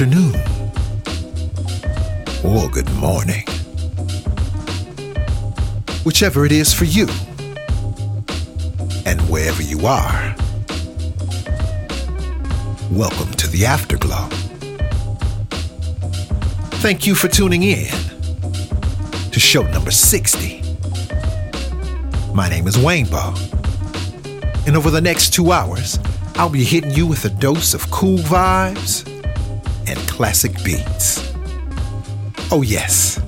afternoon, or good morning. Whichever it is for you, and wherever you are, welcome to the Afterglow. Thank you for tuning in to show number 60. My name is Waynebo, and over the next two hours, I'll be hitting you with a dose of cool vibes and classic beats. Oh, yes,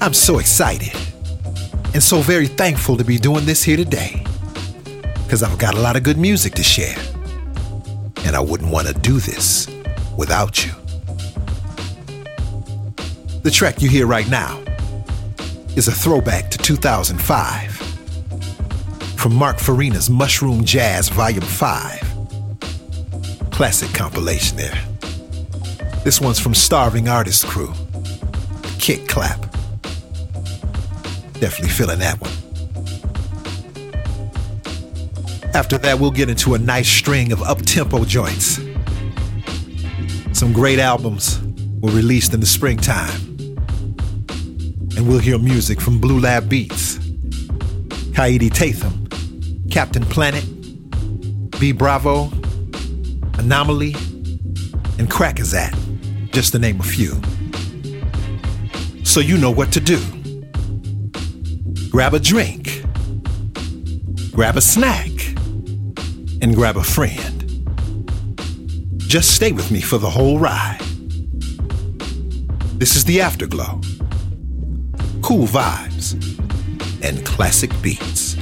I'm so excited and so very thankful to be doing this here today because I've got a lot of good music to share, and I wouldn't want to do this without you. The track you hear right now is a throwback to 2005 from Mark Farina's Mushroom Jazz Volume 5. Classic compilation there. This one's from Starving Artist Crew. Kick Clap. Definitely feeling that one. After that, we'll get into a nice string of up tempo joints. Some great albums were released in the springtime. And we'll hear music from Blue Lab Beats, Kaidi Tatham, Captain Planet, B Bravo, Anomalie, and Crackazat, just to name a few. So you know what to do. Grab a drink, grab a snack, and grab a friend. Just stay with me for the whole ride. This is the Afterglow. Cool vibes and classic beats.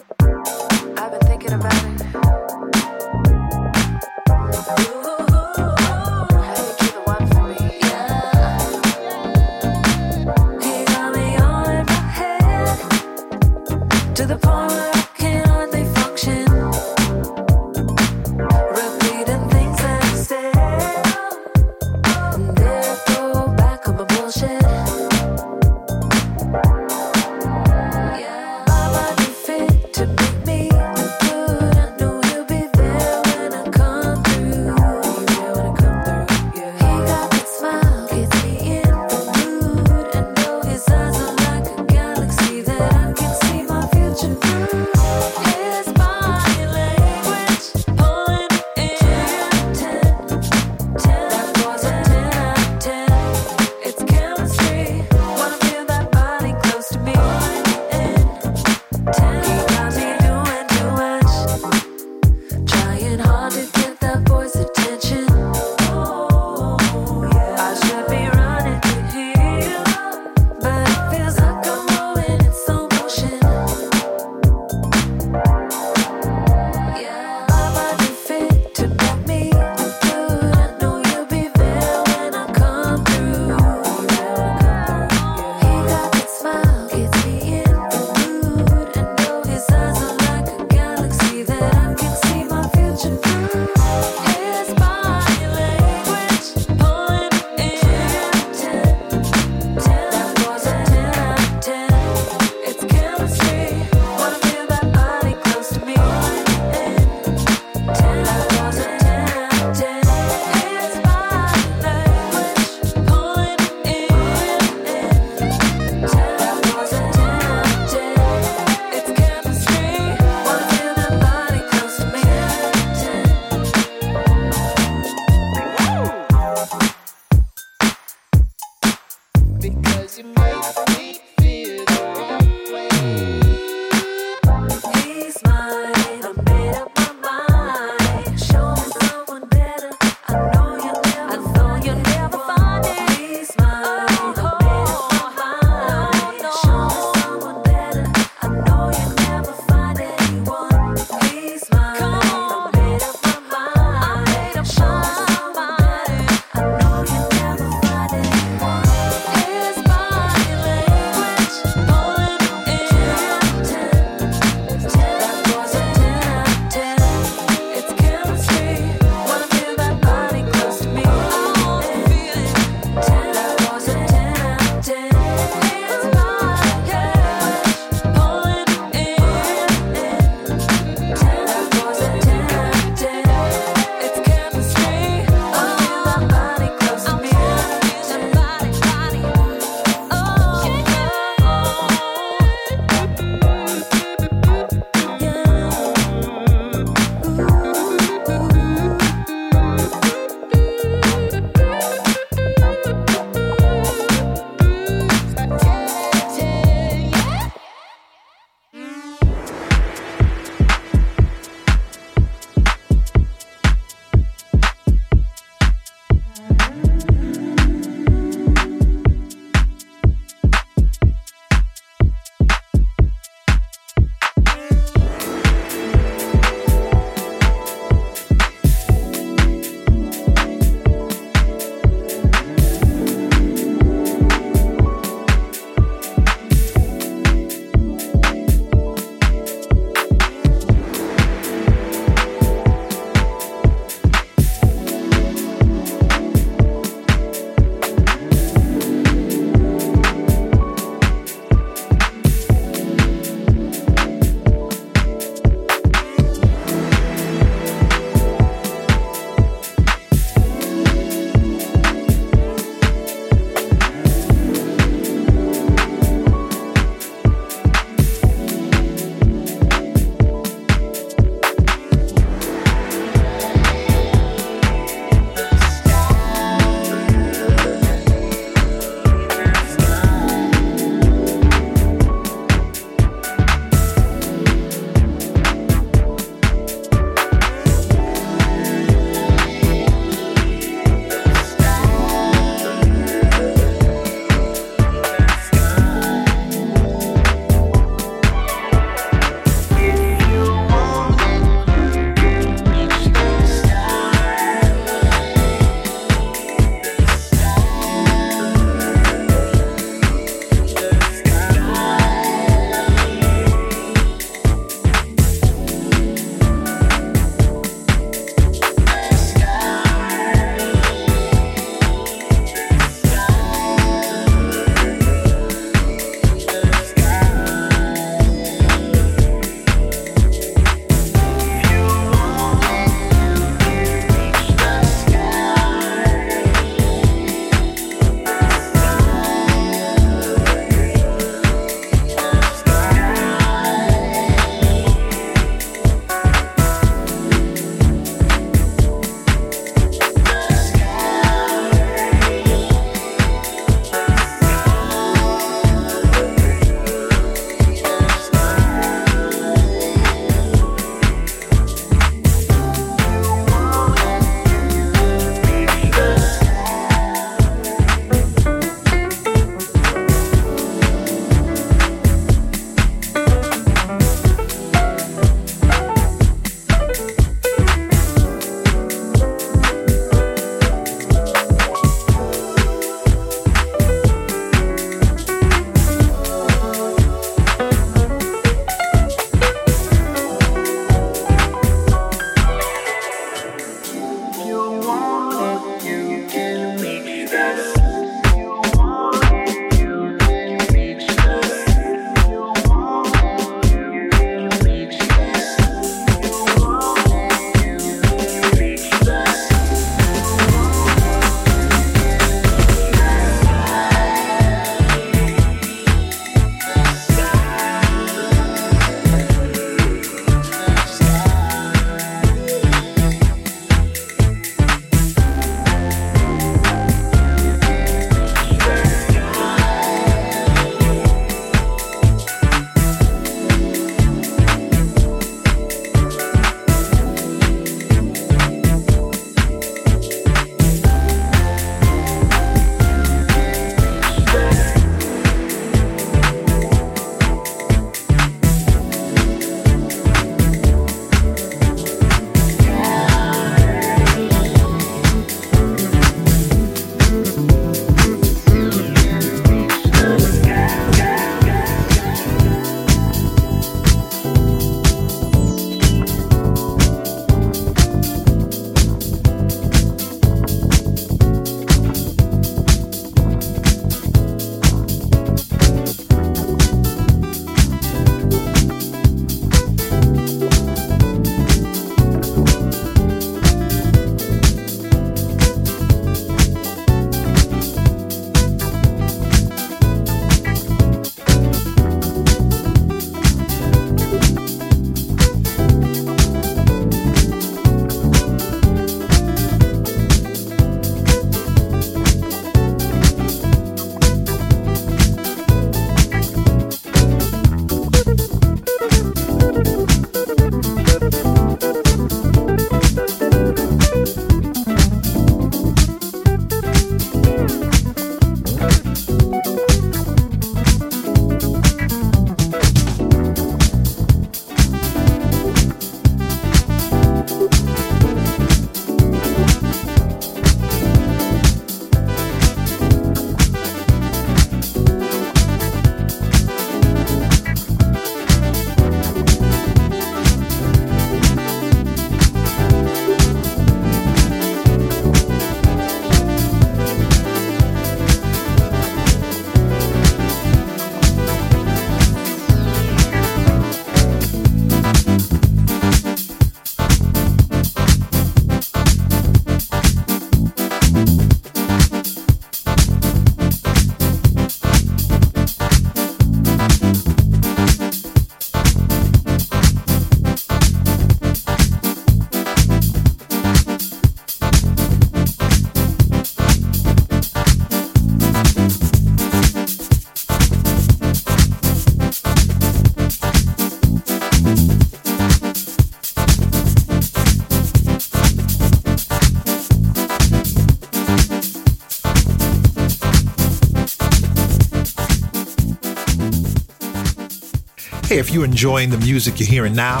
If you're enjoying the music you're hearing now,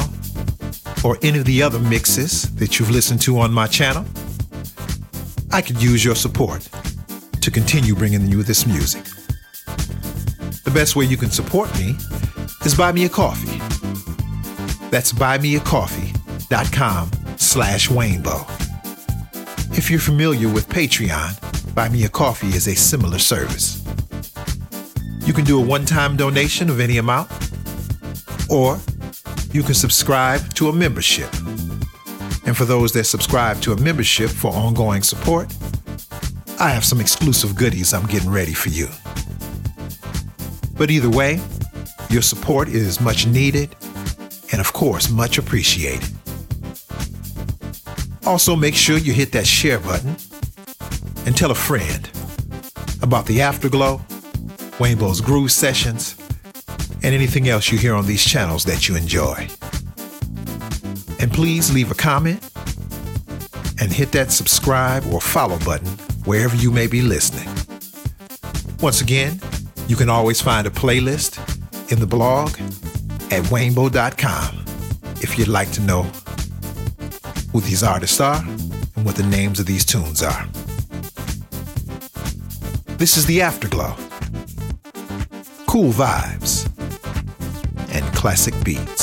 or any of the other mixes that you've listened to on my channel, I could use your support to continue bringing you this music. The best way you can support me is buy me a coffee. That's buymeacoffee.com slash Waynebo. If you're familiar with Patreon, Buy Me a Coffee is a similar service. You can do a one-time donation of any amount, or you can subscribe to a membership. And for those that subscribe to a membership for ongoing support, I have some exclusive goodies I'm getting ready for you. But either way, your support is much needed and, of course, much appreciated. Also, make sure you hit that share button and tell a friend about the Afterglow, Waynebo's Groove Sessions, and anything else you hear on these channels that you enjoy. And please leave a comment and hit that subscribe or follow button wherever you may be listening. Once again, you can always find a playlist in the blog at waynebo.com if you'd like to know who these artists are and what the names of these tunes are. This is the Afterglow. Cool vibes classic beats.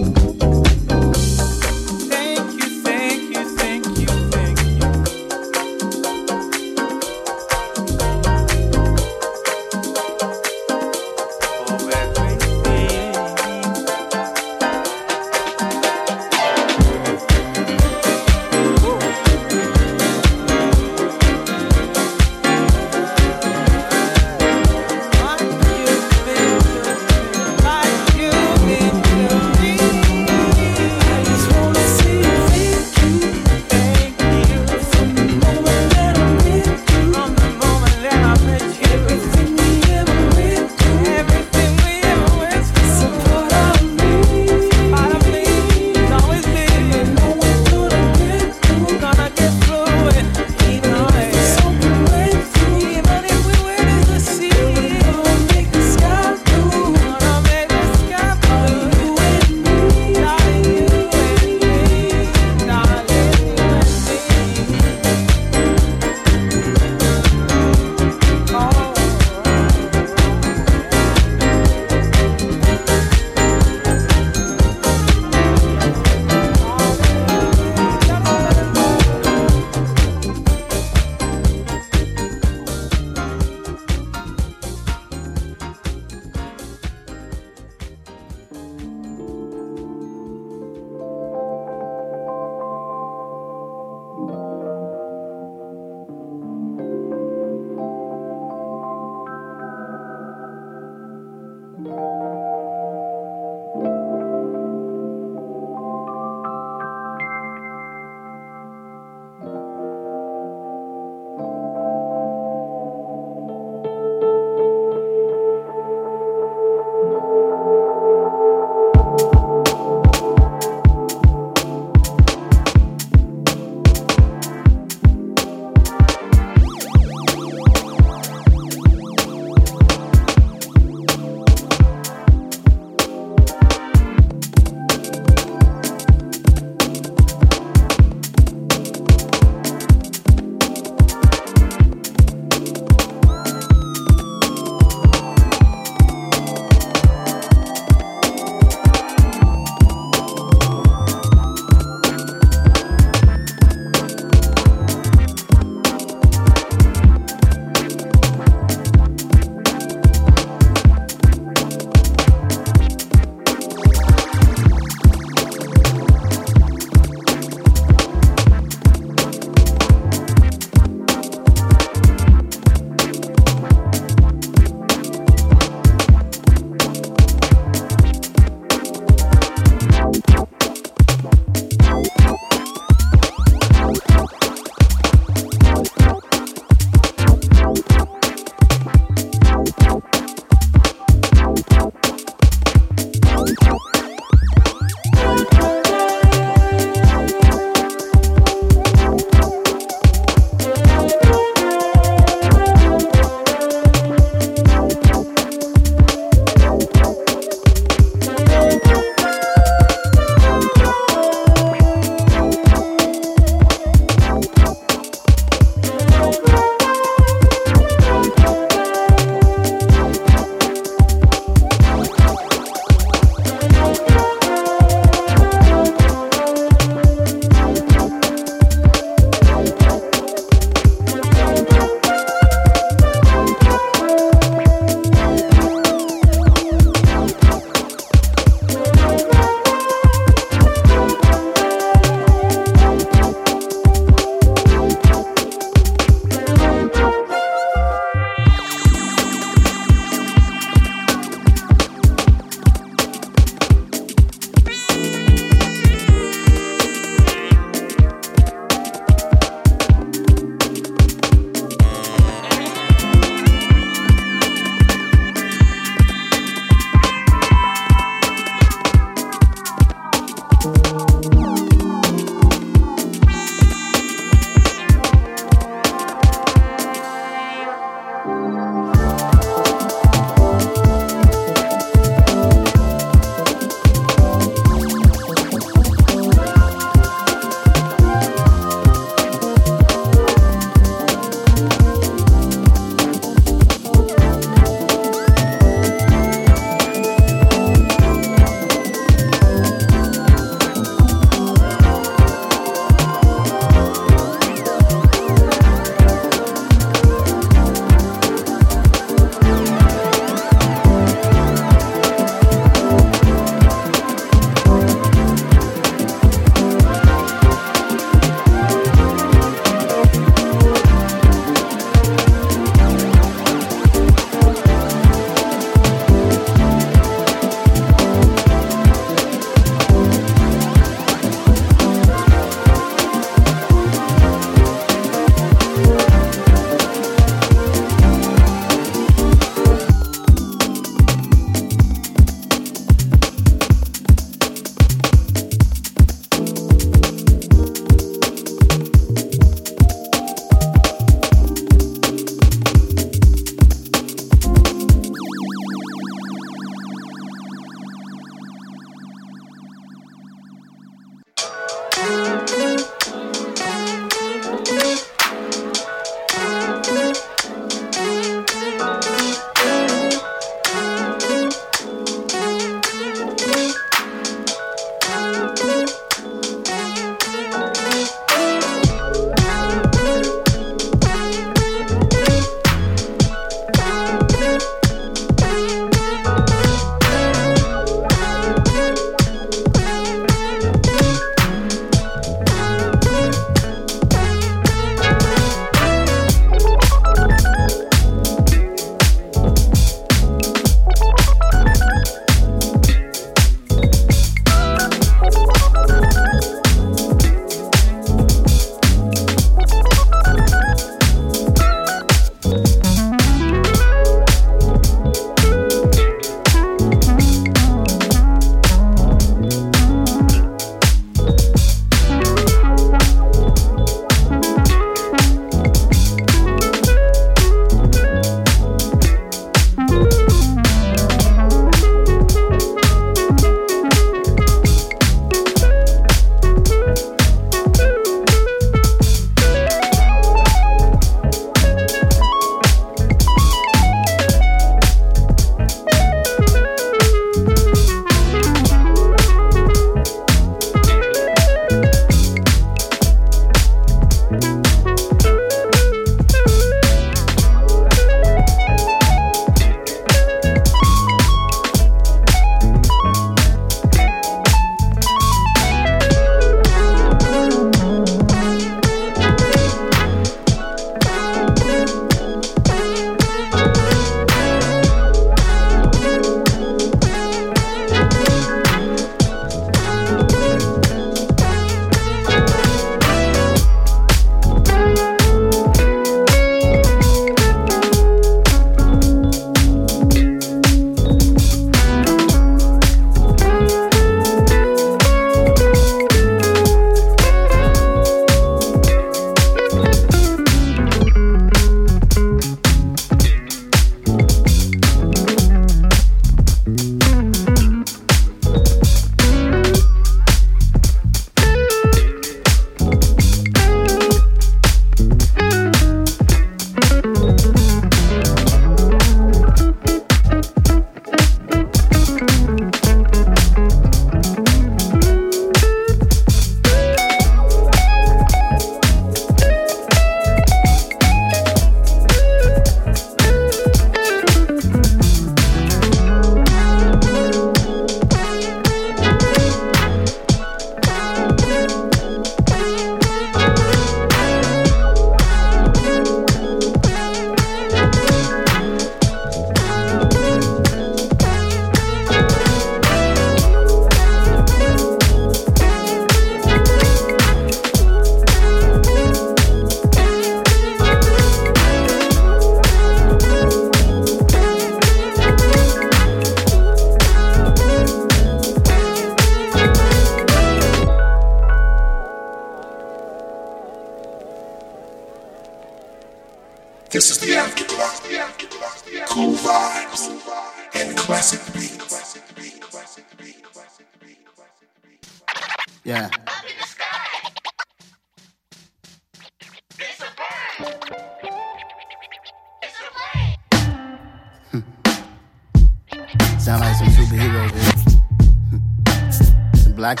Black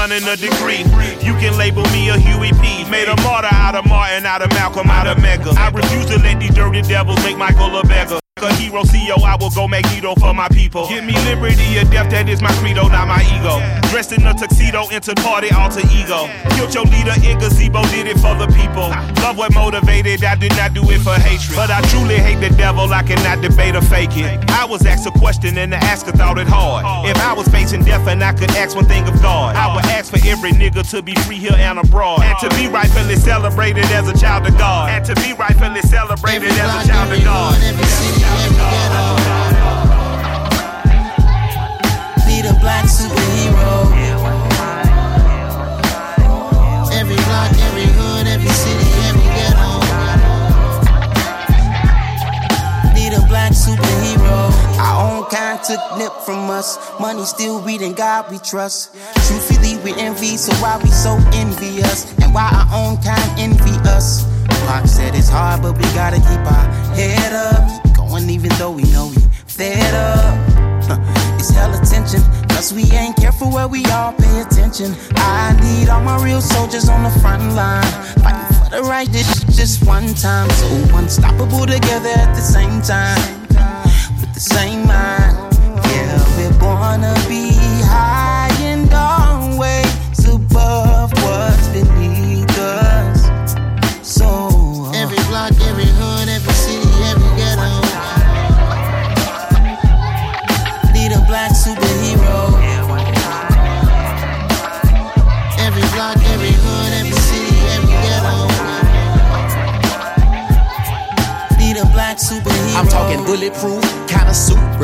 gun in a degree. You can label me a Huey P. Made a martyr out of Martin, out of Malcolm, out of Medgar. I refuse to let these dirty devils make Michael a beggar. A hero CEO, I will go Magneto for my people. Give me liberty or death, that is my credo, not my ego. Dressed in a tuxedo, into party, alter ego. Killed your leader in gazebo, did it for the people. Love what motivated, I did not do it for hatred. But I truly hate the devil, I cannot debate or fake it. I was asked a question and the asker thought it hard. If I was facing death and I could ask one thing of God, I would ask for every nigga to be free here and abroad. And to be rightfully celebrated as a child of God. And to be rightfully celebrated as a child of God. Need a black superhero. Every block, every hood, every city, every ghetto. Need a black superhero. Our own kind took nip from us. Money still God we trust. Truthfully, we envy, so why we so envious? And why our own kind envy us? Pac said it's hard, but we gotta keep our head up. Even though we know we fed up. Huh, It's hell attention, cause we ain't careful where we all pay attention. I need all my real soldiers on the front line. Fighting for the right this just one time. So unstoppable together at the same time. With the same mind. Yeah, we're gonna be bulletproof,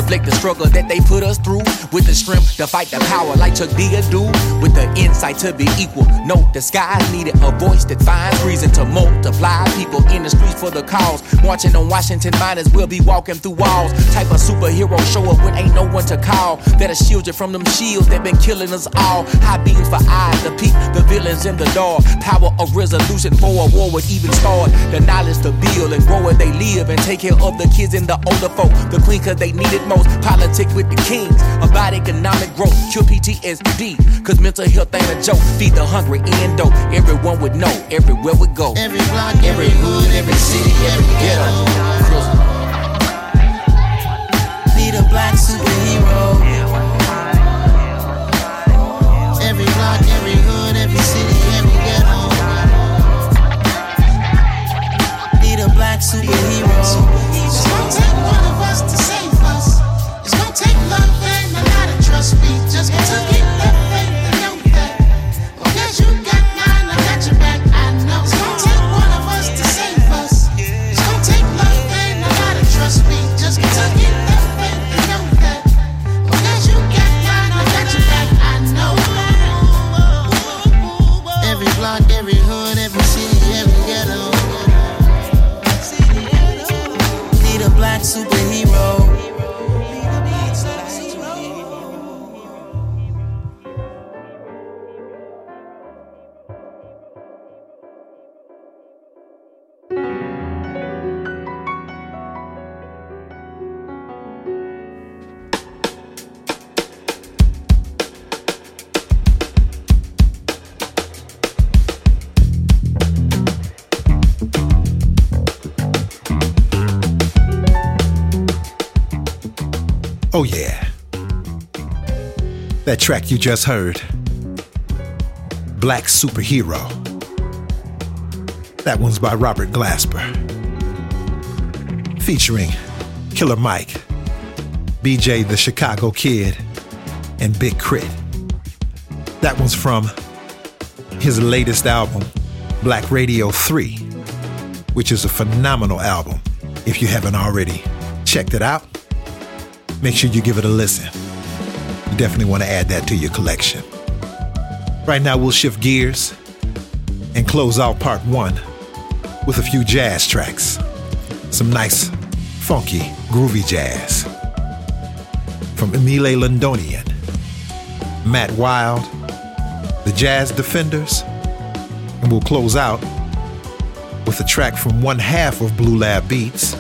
reflect the struggle that they put us through. With the strength to fight the power like Chuck D do. With the insight to be equal. No, the skies needed a voice that finds reason to multiply. People in the streets for the cause. Marching on Washington, might as well be walking through walls. Type of superhero show up when ain't no one to call. That'll shield you from them shields that been killing us all. High beams for eyes to peek the villains in the dark. Power of resolution for a war would even start. The knowledge to build and grow where they live and take care of the kids and the older folk. The queen cause they need it most. Politic with the kings. About economic growth. Cure PTSD. Cause mental health ain't a joke. Feed the hungry and dope. Everyone would know everywhere we go. Every block, every hood, every city, every ghetto need a black superhero. Every block, every hood, every city, every ghetto need a black superhero. That track you just heard Black Superhero. That one's by Robert Glasper. Featuring Killer Mike, BJ the Chicago Kid, and Big Crit. That one's from his latest album, Black Radio 3, which is a phenomenal album. If you haven't already checked it out, make sure you give it a listen. Definitely want to add that to your collection. Right now, we'll shift gears and close out part one with a few jazz tracks. Some nice, funky, groovy jazz. From Emile Londonien, Matt Wilde, the Jazz Defenders, and we'll close out with a track from one half of Blue Lab Beats,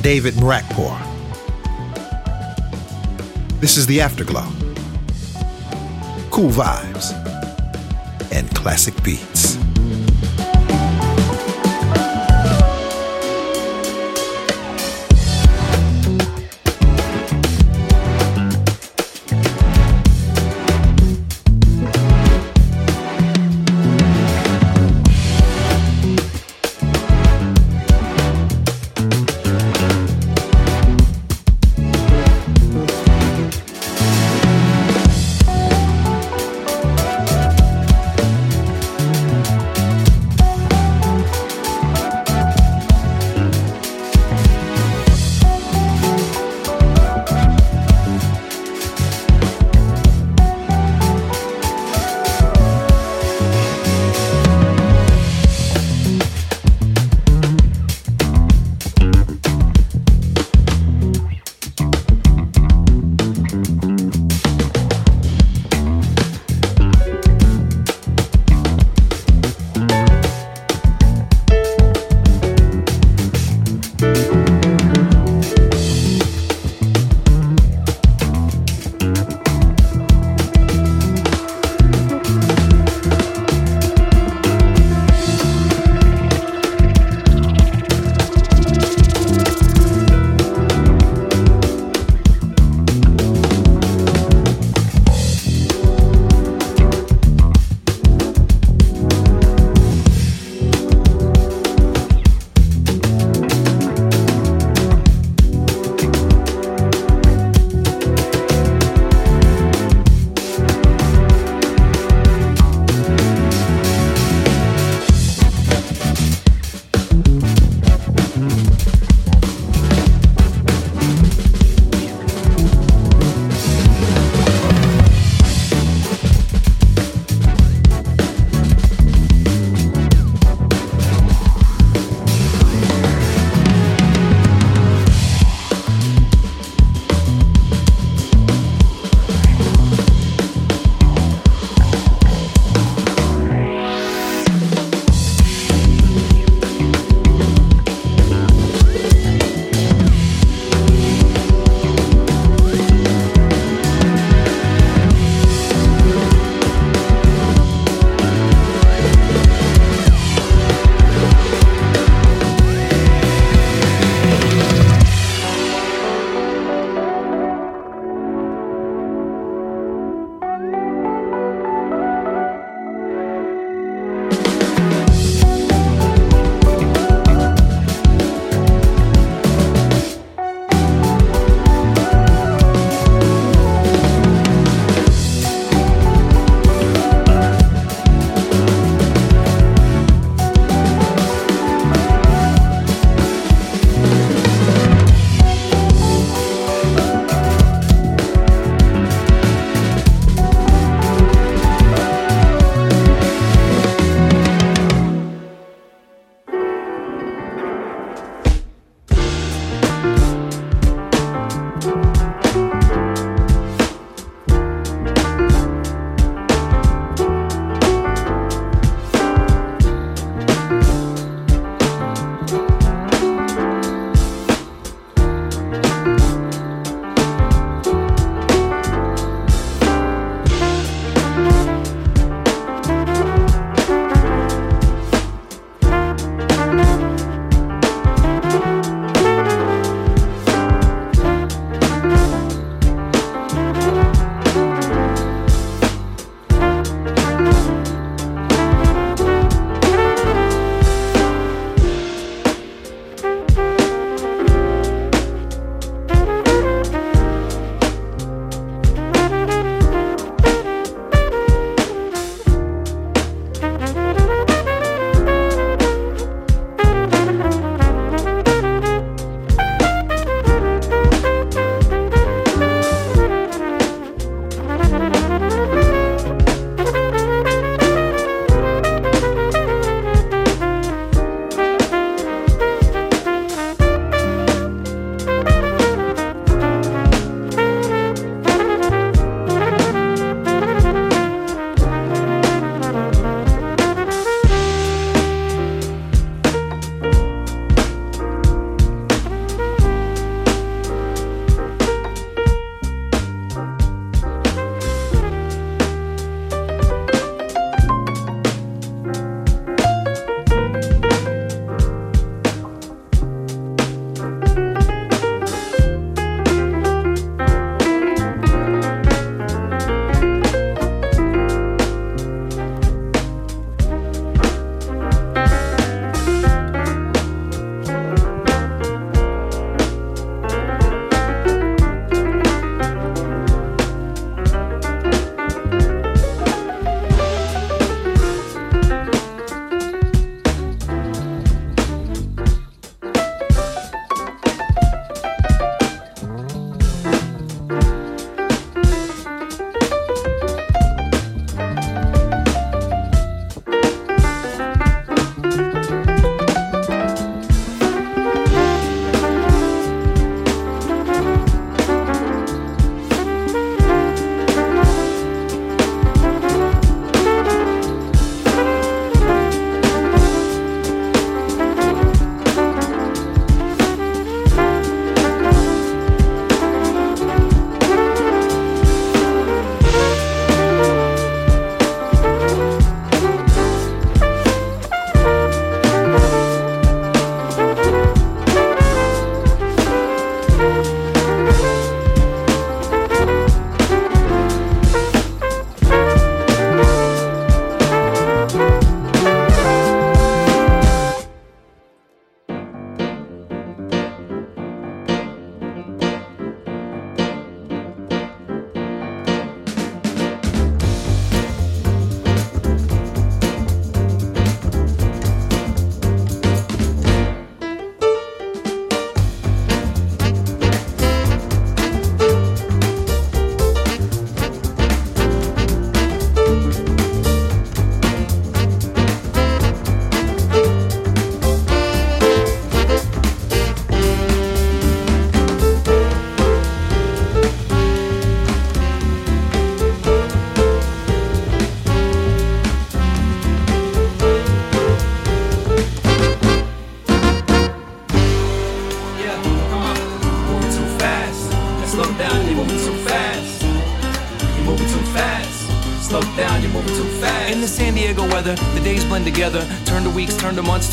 David Mrakpor. This is the Afterglow. Cool vibes and classic beats.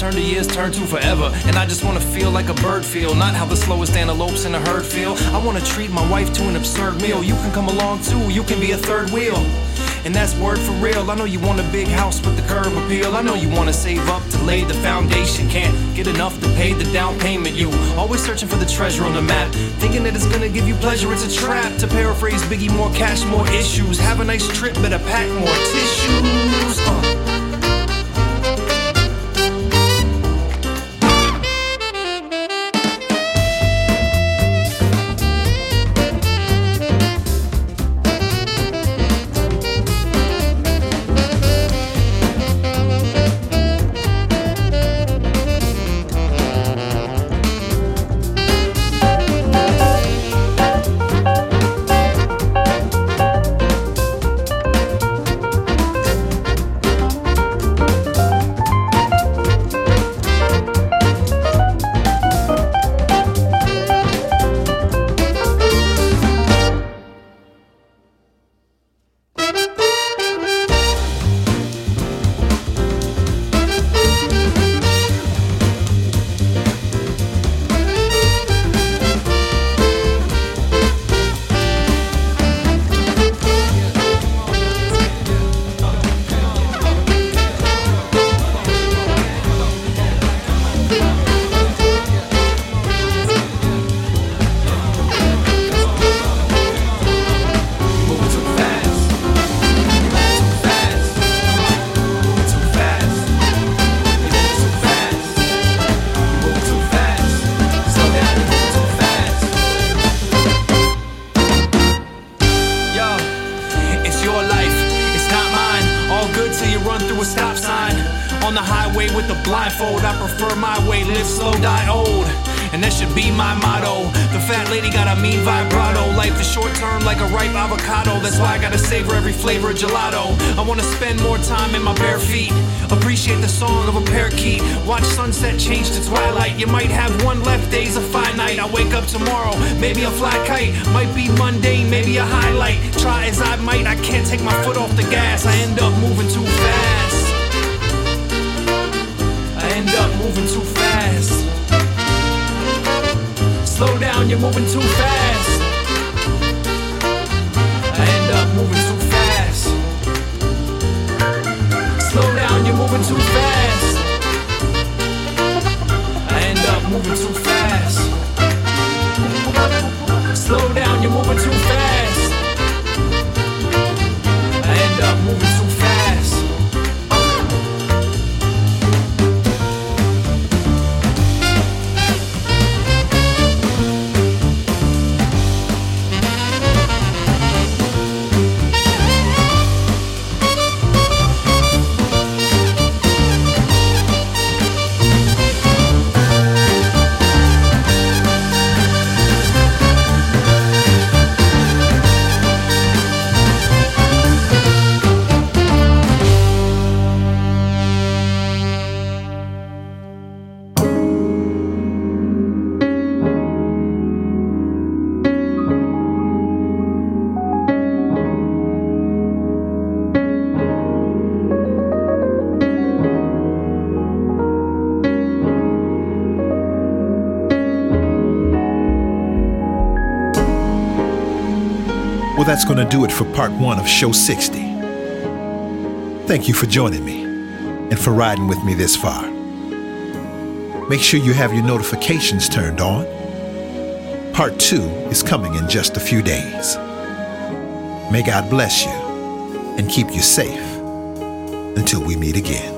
Turn to years, turn to forever. And I just wanna feel like a bird feel, not how the slowest antelopes in a herd feel. I wanna treat my wife to an absurd meal. You can come along too, you can be a third wheel. And that's word for real. I know you want a big house with the curb appeal. I know you wanna save up to lay the foundation. Can't get enough to pay the down payment. You always searching for the treasure on the map. Thinking that it's gonna give you pleasure, it's a trap. To paraphrase Biggie, more cash, more issues. Have a nice trip, better pack more tissues. Uh. That's going to do it for part one of Show 60. Thank you for joining me and for riding with me this far. Make sure you have your notifications turned on. Part two is coming in just a few days. May God bless you and keep you safe until we meet again.